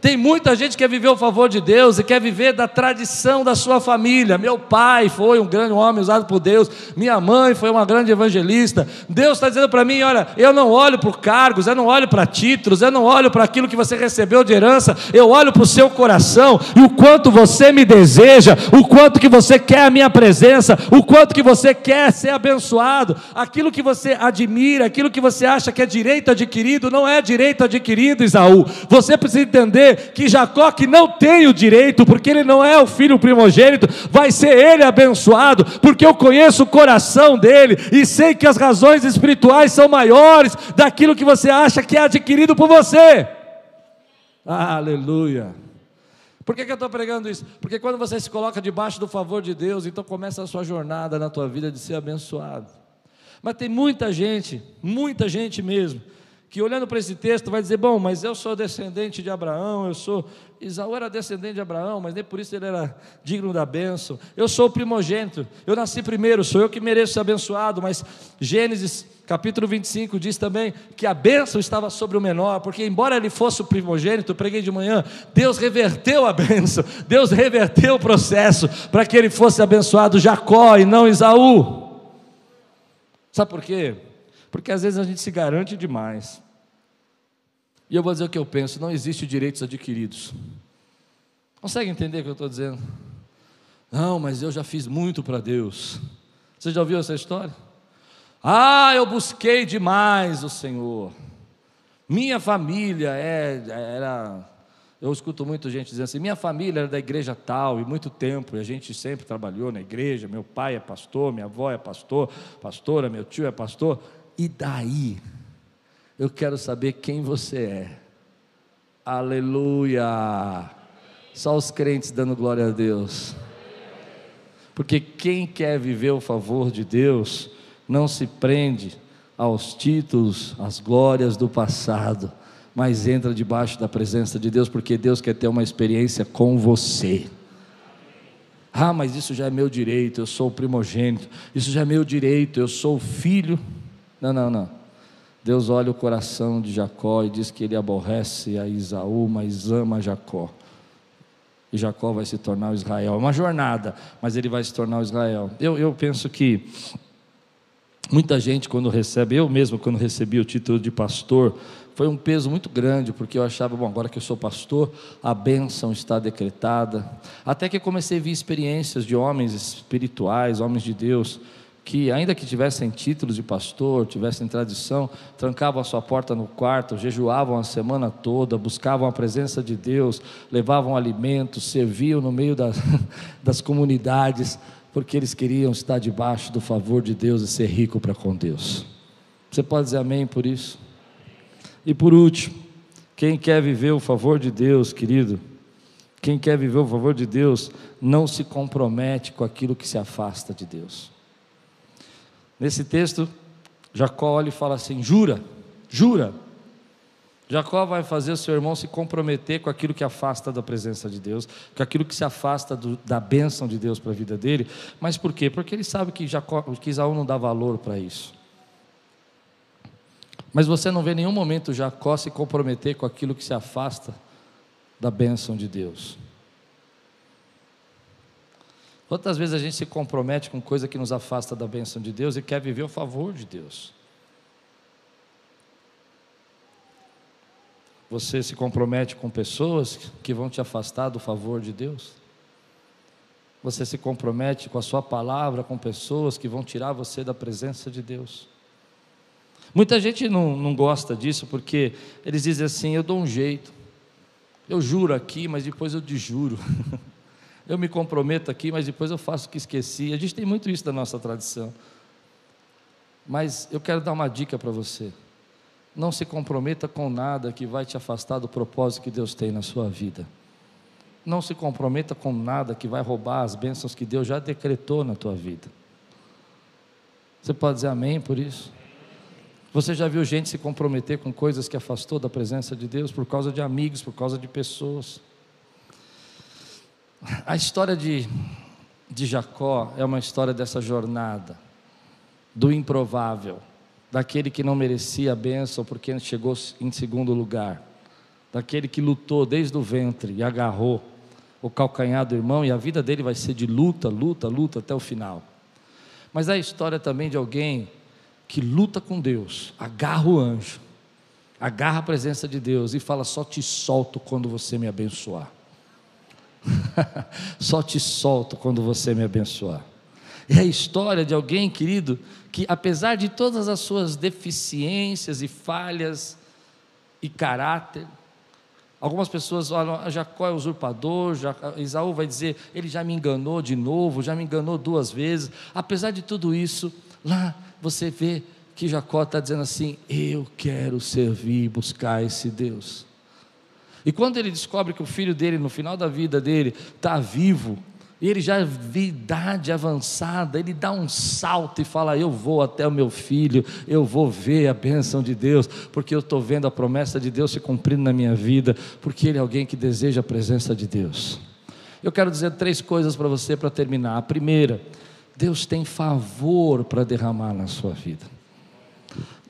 Tem muita gente que quer viver o favor de Deus e quer viver da tradição da sua família. Meu pai foi um grande homem usado por Deus, minha mãe foi uma grande evangelista. Deus está dizendo para mim: olha, eu não olho para cargos, eu não olho para títulos, eu não olho para aquilo que você recebeu de herança, eu olho para o seu coração e o quanto você me deseja, o quanto que você quer a minha presença, o quanto que você quer ser abençoado, aquilo que você admira, aquilo que você acha que é direito adquirido, não é direito adquirido, Isaú. Você precisa entender que Jacó, que não tem o direito, porque ele não é o filho primogênito, vai ser ele abençoado, porque eu conheço o coração dele e sei que as razões espirituais são maiores daquilo que você acha que é adquirido por você. Aleluia. Por que, que eu estou pregando isso? Porque quando você se coloca debaixo do favor de Deus, então começa a sua jornada na tua vida de ser abençoado. Mas tem muita gente, muita gente mesmo, que olhando para esse texto vai dizer: bom, mas eu sou descendente de Abraão, eu sou. Isaú era descendente de Abraão, mas nem por isso ele era digno da bênção. Eu sou o primogênito, eu nasci primeiro, sou eu que mereço ser abençoado. Mas Gênesis capítulo 25 diz também que a bênção estava sobre o menor, porque embora ele fosse o primogênito, preguei de manhã, Deus reverteu a bênção, Deus reverteu o processo para que ele fosse abençoado Jacó e não Isaú. Sabe por quê? Porque às vezes a gente se garante demais. E eu vou dizer o que eu penso: não existe direitos adquiridos. Consegue entender o que eu estou dizendo? Não, mas eu já fiz muito para Deus. Você já ouviu essa história? Ah, eu busquei demais o Senhor. Minha família é, era. Eu escuto muito gente dizendo assim: minha família era da igreja tal, e muito tempo, e a gente sempre trabalhou na igreja. Meu pai é pastor, minha avó é pastor, pastora, meu tio é pastor. E daí? Eu quero saber quem você é. Aleluia! Só os crentes dando glória a Deus. Porque quem quer viver o favor de Deus não se prende aos títulos, às glórias do passado, mas entra debaixo da presença de Deus, porque Deus quer ter uma experiência com você. Ah, mas isso já é meu direito, eu sou o primogênito, isso já é meu direito, eu sou o filho. Não, não, não. Deus olha o coração de Jacó e diz que ele aborrece a Isaú, mas ama Jacó. E Jacó vai se tornar o Israel. É uma jornada, mas ele vai se tornar o Israel. Eu, eu penso que muita gente, quando recebe, eu mesmo, quando recebi o título de pastor, foi um peso muito grande, porque eu achava, bom, agora que eu sou pastor, a bênção está decretada. Até que comecei a ver experiências de homens espirituais, homens de Deus, que, ainda que tivessem títulos de pastor, tivessem tradição, trancavam a sua porta no quarto, jejuavam a semana toda, buscavam a presença de Deus, levavam alimentos, serviam no meio das, das comunidades, porque eles queriam estar debaixo do favor de Deus e ser rico para com Deus. Você pode dizer amém por isso? E por último, quem quer viver o favor de Deus, querido, quem quer viver o favor de Deus, não se compromete com aquilo que se afasta de Deus. Nesse texto, Jacó olha e fala assim: jura, jura. Jacó vai fazer o seu irmão se comprometer com aquilo que afasta da presença de Deus, com aquilo que se afasta do, da bênção de Deus para a vida dele. Mas por quê? Porque ele sabe que, Jacó, que Isaú não dá valor para isso. Mas você não vê nenhum momento Jacó se comprometer com aquilo que se afasta da bênção de Deus. Quantas vezes a gente se compromete com coisa que nos afasta da bênção de Deus e quer viver o favor de Deus? Você se compromete com pessoas que vão te afastar do favor de Deus? Você se compromete com a sua palavra com pessoas que vão tirar você da presença de Deus? Muita gente não, não gosta disso porque eles dizem assim: eu dou um jeito, eu juro aqui, mas depois eu desjuro. eu me comprometo aqui, mas depois eu faço o que esqueci. A gente tem muito isso da nossa tradição. Mas eu quero dar uma dica para você. Não se comprometa com nada que vai te afastar do propósito que Deus tem na sua vida. Não se comprometa com nada que vai roubar as bênçãos que Deus já decretou na tua vida. Você pode dizer amém por isso? Você já viu gente se comprometer com coisas que afastou da presença de Deus por causa de amigos, por causa de pessoas? A história de, de Jacó é uma história dessa jornada, do improvável, daquele que não merecia a bênção porque chegou em segundo lugar, daquele que lutou desde o ventre e agarrou o calcanhar do irmão, e a vida dele vai ser de luta, luta, luta até o final. Mas é a história também de alguém que luta com Deus, agarra o anjo, agarra a presença de Deus e fala: só te solto quando você me abençoar. só te solto quando você me abençoar. É a história de alguém, querido, que apesar de todas as suas deficiências e falhas e caráter, algumas pessoas olham, ah, Jacó é usurpador, Isaú vai dizer, ele já me enganou de novo, já me enganou duas vezes. Apesar de tudo isso, lá você vê que Jacó está dizendo assim: Eu quero servir e buscar esse Deus. E quando ele descobre que o filho dele, no final da vida dele, está vivo, ele já de idade avançada, ele dá um salto e fala: Eu vou até o meu filho, eu vou ver a bênção de Deus, porque eu estou vendo a promessa de Deus se cumprindo na minha vida, porque ele é alguém que deseja a presença de Deus. Eu quero dizer três coisas para você para terminar. A primeira, Deus tem favor para derramar na sua vida.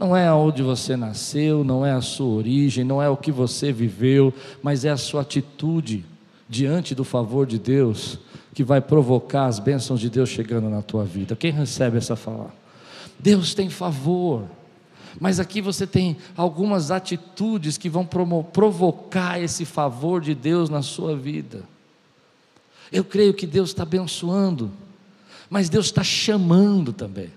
Não é onde você nasceu, não é a sua origem, não é o que você viveu, mas é a sua atitude diante do favor de Deus que vai provocar as bênçãos de Deus chegando na tua vida. Quem recebe essa fala? Deus tem favor. Mas aqui você tem algumas atitudes que vão provocar esse favor de Deus na sua vida. Eu creio que Deus está abençoando mas Deus está chamando também.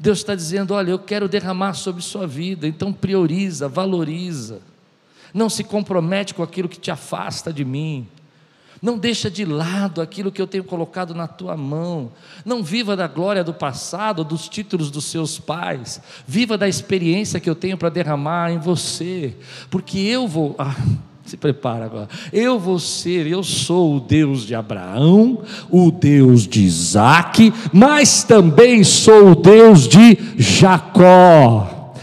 Deus está dizendo: olha, eu quero derramar sobre sua vida, então prioriza, valoriza, não se compromete com aquilo que te afasta de mim. Não deixa de lado aquilo que eu tenho colocado na tua mão. Não viva da glória do passado, dos títulos dos seus pais. Viva da experiência que eu tenho para derramar em você. Porque eu vou. Ah, se prepara agora. Eu vou ser, eu sou o Deus de Abraão, o Deus de Isaac, mas também sou o Deus de Jacó.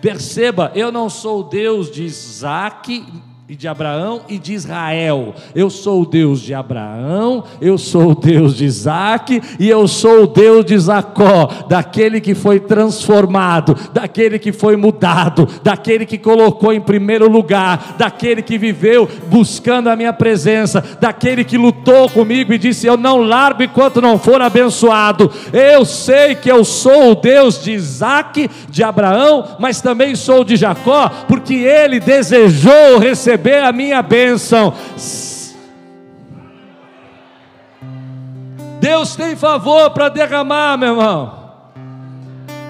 Perceba, eu não sou o Deus de Isaac, e de Abraão e de Israel. Eu sou o Deus de Abraão, eu sou o Deus de Isaac e eu sou o Deus de Jacó, daquele que foi transformado, daquele que foi mudado, daquele que colocou em primeiro lugar, daquele que viveu buscando a minha presença, daquele que lutou comigo e disse: Eu não largo enquanto não for abençoado. Eu sei que eu sou o Deus de Isaac, de Abraão, mas também sou de Jacó, porque ele desejou receber receber a minha bênção. Deus tem favor para derramar, meu irmão.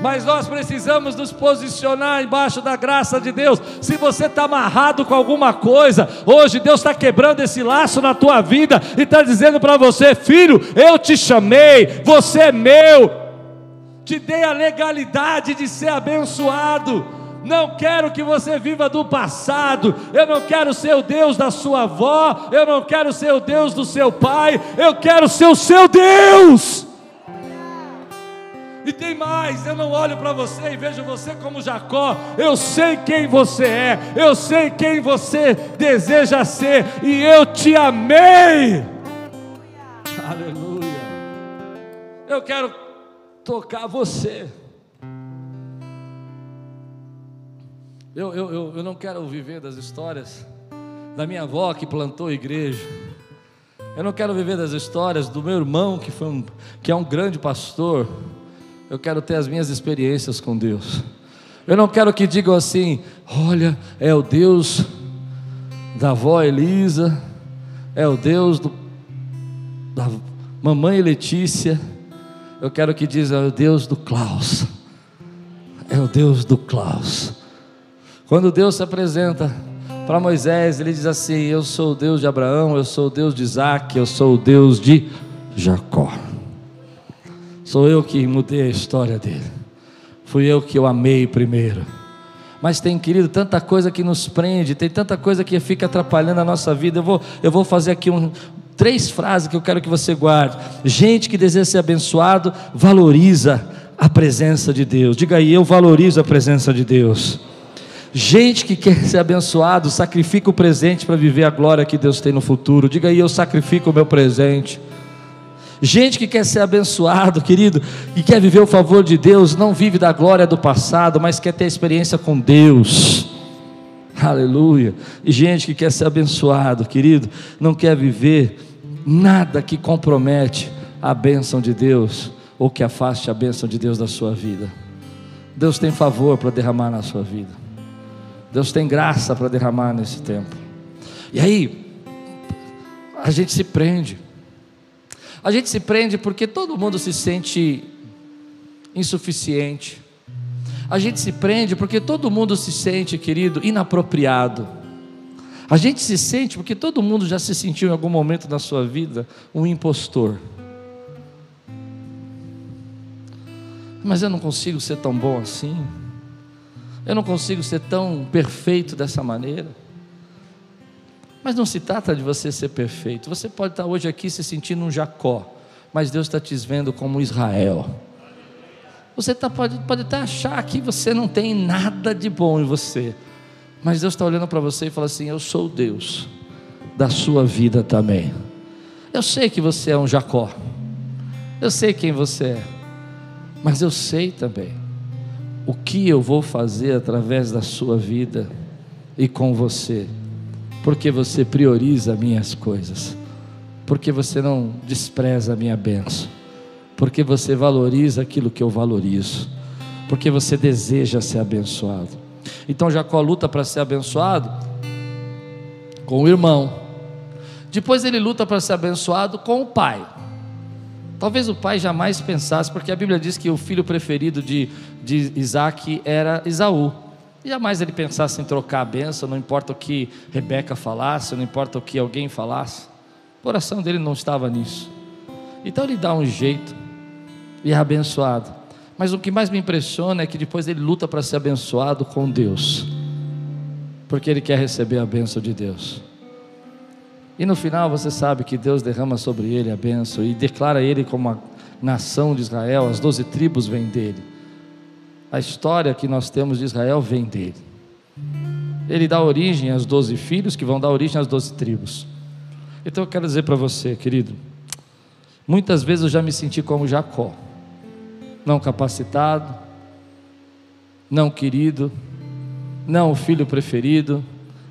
Mas nós precisamos nos posicionar embaixo da graça de Deus. Se você está amarrado com alguma coisa, hoje Deus está quebrando esse laço na tua vida e está dizendo para você, filho, eu te chamei, você é meu, te dei a legalidade de ser abençoado. Não quero que você viva do passado. Eu não quero ser o Deus da sua avó. Eu não quero ser o Deus do seu pai. Eu quero ser o seu Deus. E tem mais, eu não olho para você e vejo você como Jacó. Eu sei quem você é, eu sei quem você deseja ser, e eu te amei. Aleluia. Eu quero tocar você. Eu, eu, eu, eu não quero viver das histórias da minha avó que plantou igreja. Eu não quero viver das histórias do meu irmão que, foi um, que é um grande pastor. Eu quero ter as minhas experiências com Deus. Eu não quero que digam assim: olha, é o Deus da avó Elisa, é o Deus do, da mamãe Letícia. Eu quero que dizem: é o Deus do Klaus, é o Deus do Klaus. Quando Deus se apresenta para Moisés, ele diz assim: Eu sou o Deus de Abraão, eu sou o Deus de Isaac, eu sou o Deus de Jacó. Sou eu que mudei a história dele. Fui eu que o amei primeiro. Mas tem, querido, tanta coisa que nos prende, tem tanta coisa que fica atrapalhando a nossa vida. Eu vou, eu vou fazer aqui um, três frases que eu quero que você guarde. Gente que deseja ser abençoado, valoriza a presença de Deus. Diga aí, eu valorizo a presença de Deus. Gente que quer ser abençoado, sacrifica o presente para viver a glória que Deus tem no futuro. Diga aí, eu sacrifico o meu presente. Gente que quer ser abençoado, querido, e quer viver o favor de Deus, não vive da glória do passado, mas quer ter experiência com Deus. Aleluia. E gente que quer ser abençoado, querido, não quer viver nada que compromete a bênção de Deus ou que afaste a bênção de Deus da sua vida. Deus tem favor para derramar na sua vida. Deus tem graça para derramar nesse tempo. E aí, a gente se prende. A gente se prende porque todo mundo se sente insuficiente. A gente se prende porque todo mundo se sente, querido, inapropriado. A gente se sente porque todo mundo já se sentiu em algum momento da sua vida um impostor. Mas eu não consigo ser tão bom assim. Eu não consigo ser tão perfeito dessa maneira. Mas não se trata de você ser perfeito. Você pode estar hoje aqui se sentindo um Jacó, mas Deus está te vendo como Israel. Você tá, pode, pode até achar que você não tem nada de bom em você, mas Deus está olhando para você e fala assim: Eu sou Deus da sua vida também. Eu sei que você é um Jacó, eu sei quem você é, mas eu sei também o que eu vou fazer através da sua vida e com você, porque você prioriza minhas coisas, porque você não despreza a minha bênção, porque você valoriza aquilo que eu valorizo, porque você deseja ser abençoado. Então Jacó luta para ser abençoado com o irmão, depois ele luta para ser abençoado com o pai. Talvez o pai jamais pensasse, porque a Bíblia diz que o filho preferido de, de Isaac era Isaú. Jamais ele pensasse em trocar a benção, não importa o que Rebeca falasse, não importa o que alguém falasse. O coração dele não estava nisso. Então ele dá um jeito e é abençoado. Mas o que mais me impressiona é que depois ele luta para ser abençoado com Deus, porque ele quer receber a benção de Deus. E no final você sabe que Deus derrama sobre ele a bênção e declara ele como a nação de Israel, as doze tribos vêm dele. A história que nós temos de Israel vem dele. Ele dá origem aos doze filhos, que vão dar origem às doze tribos. Então eu quero dizer para você, querido, muitas vezes eu já me senti como Jacó, não capacitado, não querido, não o filho preferido,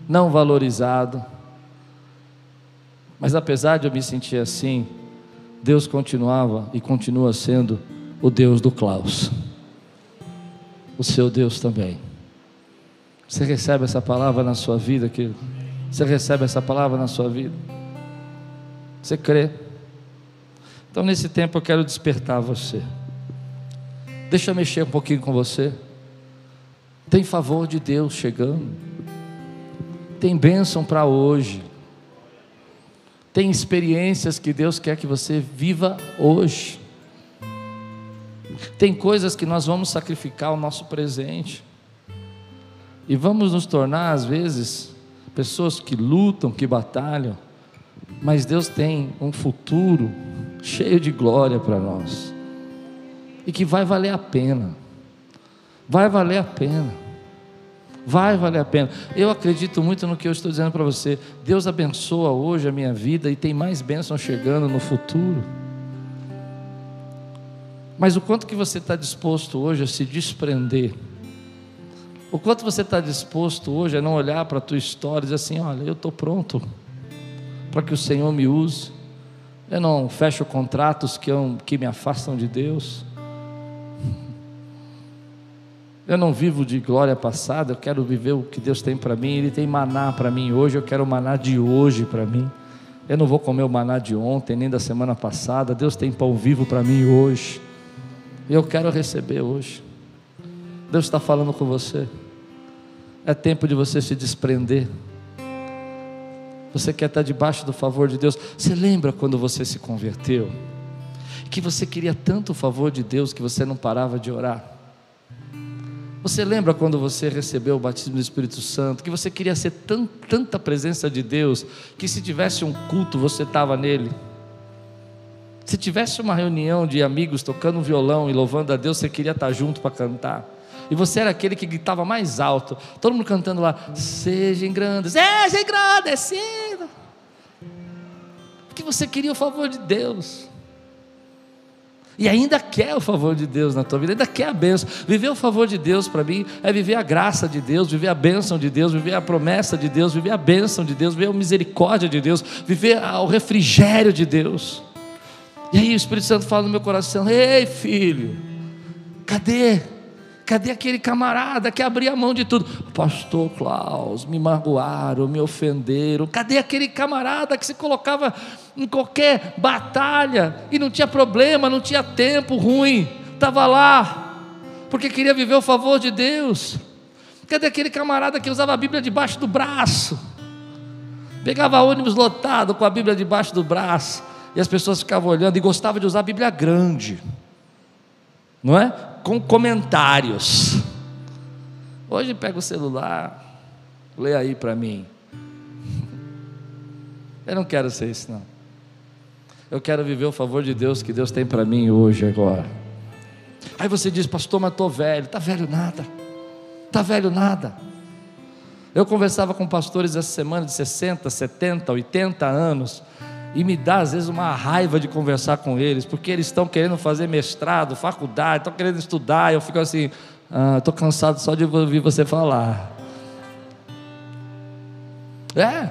não valorizado. Mas apesar de eu me sentir assim, Deus continuava e continua sendo o Deus do Klaus, o seu Deus também. Você recebe essa palavra na sua vida, querido? Você recebe essa palavra na sua vida? Você crê? Então, nesse tempo, eu quero despertar você. Deixa eu mexer um pouquinho com você. Tem favor de Deus chegando. Tem bênção para hoje. Tem experiências que Deus quer que você viva hoje. Tem coisas que nós vamos sacrificar o nosso presente. E vamos nos tornar, às vezes, pessoas que lutam, que batalham, mas Deus tem um futuro cheio de glória para nós, e que vai valer a pena, vai valer a pena, vai valer a pena. Eu acredito muito no que eu estou dizendo para você. Deus abençoa hoje a minha vida e tem mais bênçãos chegando no futuro. Mas o quanto que você está disposto hoje a se desprender o quanto você está disposto hoje a não olhar para a tua história e dizer assim: olha, eu estou pronto para que o Senhor me use. Eu não fecho contratos que, eu, que me afastam de Deus. Eu não vivo de glória passada, eu quero viver o que Deus tem para mim. Ele tem maná para mim hoje, eu quero o maná de hoje para mim. Eu não vou comer o maná de ontem, nem da semana passada. Deus tem pão vivo para mim hoje. Eu quero receber hoje. Deus está falando com você. É tempo de você se desprender. Você quer estar debaixo do favor de Deus. Você lembra quando você se converteu? Que você queria tanto o favor de Deus que você não parava de orar. Você lembra quando você recebeu o batismo do Espírito Santo, que você queria ser tão, tanta presença de Deus, que se tivesse um culto você estava nele? Se tivesse uma reunião de amigos tocando violão e louvando a Deus, você queria estar junto para cantar? E você era aquele que gritava mais alto. Todo mundo cantando lá: Sejam grandes, sejam agradecidos. Porque você queria o favor de Deus. E ainda quer o favor de Deus na tua vida, ainda quer a bênção. Viver o favor de Deus para mim é viver a graça de Deus, viver a bênção de Deus, viver a promessa de Deus, viver a bênção de Deus, viver a misericórdia de Deus, viver o refrigério de Deus. E aí o Espírito Santo fala no meu coração: Ei filho, cadê? Cadê aquele camarada que abria a mão de tudo? Pastor Klaus, me magoaram, me ofenderam. Cadê aquele camarada que se colocava em qualquer batalha e não tinha problema, não tinha tempo ruim, estava lá, porque queria viver o favor de Deus? Cadê aquele camarada que usava a Bíblia debaixo do braço? Pegava ônibus lotado com a Bíblia debaixo do braço e as pessoas ficavam olhando e gostava de usar a Bíblia grande, não é? Com comentários. Hoje pega o celular, lê aí para mim. Eu não quero ser isso, não. Eu quero viver o favor de Deus que Deus tem para mim hoje, agora. Aí você diz, pastor, mas estou velho. Está velho nada. Está velho nada. Eu conversava com pastores essa semana de 60, 70, 80 anos e me dá às vezes uma raiva de conversar com eles, porque eles estão querendo fazer mestrado, faculdade, estão querendo estudar, eu fico assim, estou ah, cansado só de ouvir você falar. É,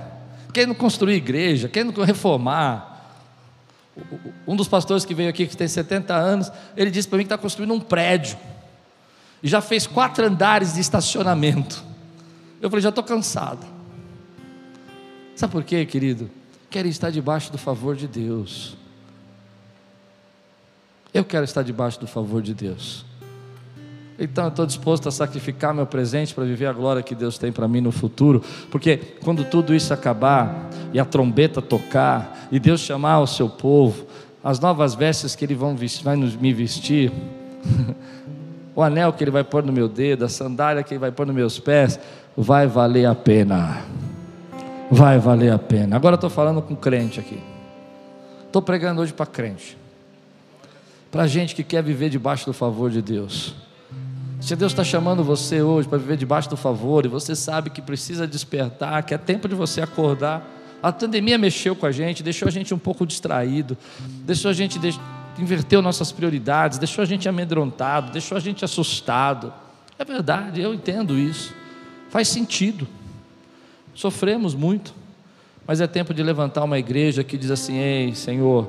querendo construir igreja, querendo reformar. Um dos pastores que veio aqui, que tem 70 anos, ele disse para mim que está construindo um prédio, e já fez quatro andares de estacionamento. Eu falei, já estou cansado. Sabe por quê, querido? Querem estar debaixo do favor de Deus. Eu quero estar debaixo do favor de Deus. Então eu estou disposto a sacrificar meu presente para viver a glória que Deus tem para mim no futuro, porque quando tudo isso acabar e a trombeta tocar e Deus chamar o seu povo, as novas vestes que Ele vestir, vai me vestir, o anel que Ele vai pôr no meu dedo, a sandália que Ele vai pôr nos meus pés, vai valer a pena vai valer a pena. Agora estou falando com crente aqui. Estou pregando hoje para crente. Para gente que quer viver debaixo do favor de Deus. Se Deus está chamando você hoje para viver debaixo do favor e você sabe que precisa despertar, que é tempo de você acordar. A pandemia mexeu com a gente, deixou a gente um pouco distraído, deixou a gente de... inverteu nossas prioridades, deixou a gente amedrontado, deixou a gente assustado. É verdade, eu entendo isso. Faz sentido. Sofremos muito, mas é tempo de levantar uma igreja que diz assim: Ei, Senhor,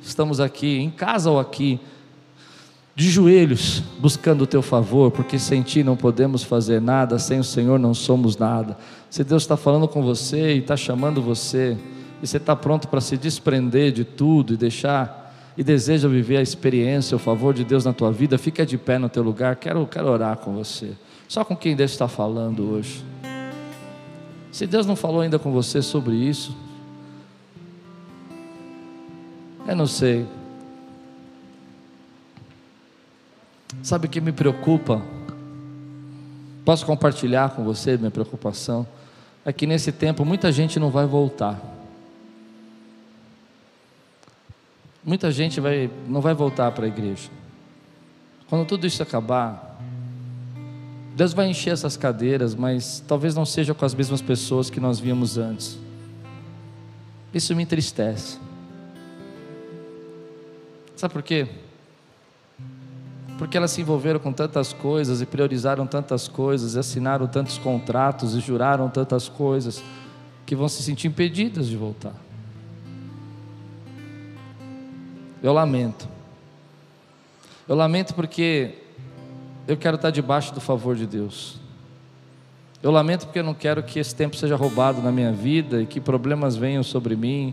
estamos aqui, em casa ou aqui, de joelhos, buscando o teu favor, porque sem ti não podemos fazer nada, sem o Senhor não somos nada. Se Deus está falando com você e está chamando você, e você está pronto para se desprender de tudo e deixar, e deseja viver a experiência, o favor de Deus na tua vida, fica de pé no teu lugar, quero, quero orar com você. Só com quem Deus está falando hoje. Se Deus não falou ainda com você sobre isso, eu não sei. Sabe o que me preocupa? Posso compartilhar com você minha preocupação? É que nesse tempo muita gente não vai voltar. Muita gente vai, não vai voltar para a igreja. Quando tudo isso acabar, Deus vai encher essas cadeiras, mas talvez não seja com as mesmas pessoas que nós víamos antes. Isso me entristece. Sabe por quê? porque elas se envolveram com tantas coisas e priorizaram tantas coisas, e assinaram tantos contratos e juraram tantas coisas, que vão se sentir impedidas de voltar. Eu lamento. Eu lamento porque eu quero estar debaixo do favor de Deus. Eu lamento porque eu não quero que esse tempo seja roubado na minha vida e que problemas venham sobre mim,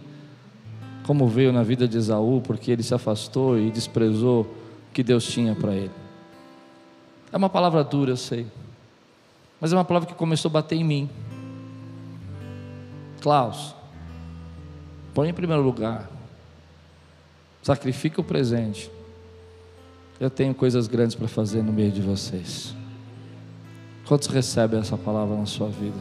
como veio na vida de Esaú, porque ele se afastou e desprezou que Deus tinha para ele. É uma palavra dura, eu sei, mas é uma palavra que começou a bater em mim. Klaus, põe em primeiro lugar, sacrifica o presente. Eu tenho coisas grandes para fazer no meio de vocês. Quantos recebem essa palavra na sua vida?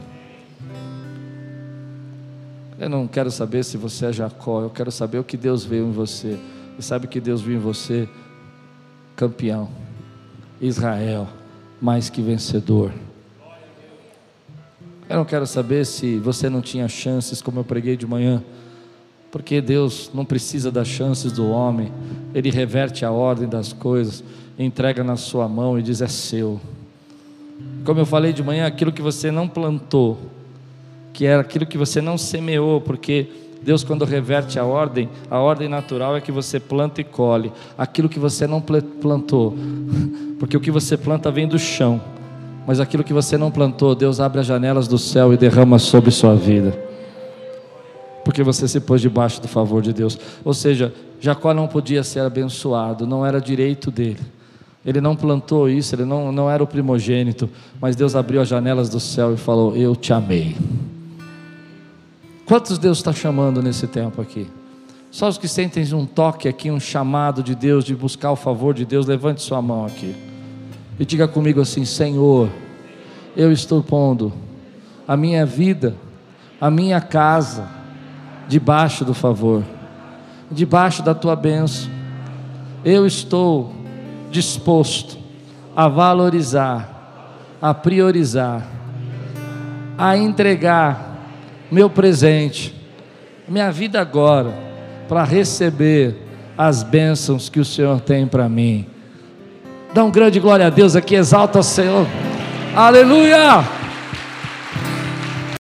Eu não quero saber se você é Jacó, eu quero saber o que Deus veio em você. E sabe que Deus viu em você campeão. Israel, mais que vencedor. Eu não quero saber se você não tinha chances, como eu preguei de manhã, porque Deus não precisa das chances do homem, Ele reverte a ordem das coisas, entrega na sua mão e diz: é seu. Como eu falei de manhã, aquilo que você não plantou, que era aquilo que você não semeou, porque Deus, quando reverte a ordem, a ordem natural é que você planta e colhe. Aquilo que você não plantou, porque o que você planta vem do chão, mas aquilo que você não plantou, Deus abre as janelas do céu e derrama sobre sua vida, porque você se pôs debaixo do favor de Deus. Ou seja, Jacó não podia ser abençoado, não era direito dele. Ele não plantou isso, ele não, não era o primogênito, mas Deus abriu as janelas do céu e falou: Eu te amei. Quantos Deus está chamando nesse tempo aqui? Só os que sentem um toque aqui, um chamado de Deus, de buscar o favor de Deus, levante sua mão aqui. E diga comigo assim: Senhor, eu estou pondo a minha vida, a minha casa, debaixo do favor, debaixo da tua bênção. Eu estou disposto a valorizar, a priorizar, a entregar meu presente, minha vida agora, para receber as bênçãos que o Senhor tem para mim. Dá um grande glória a Deus aqui, exalta o Senhor. Aleluia!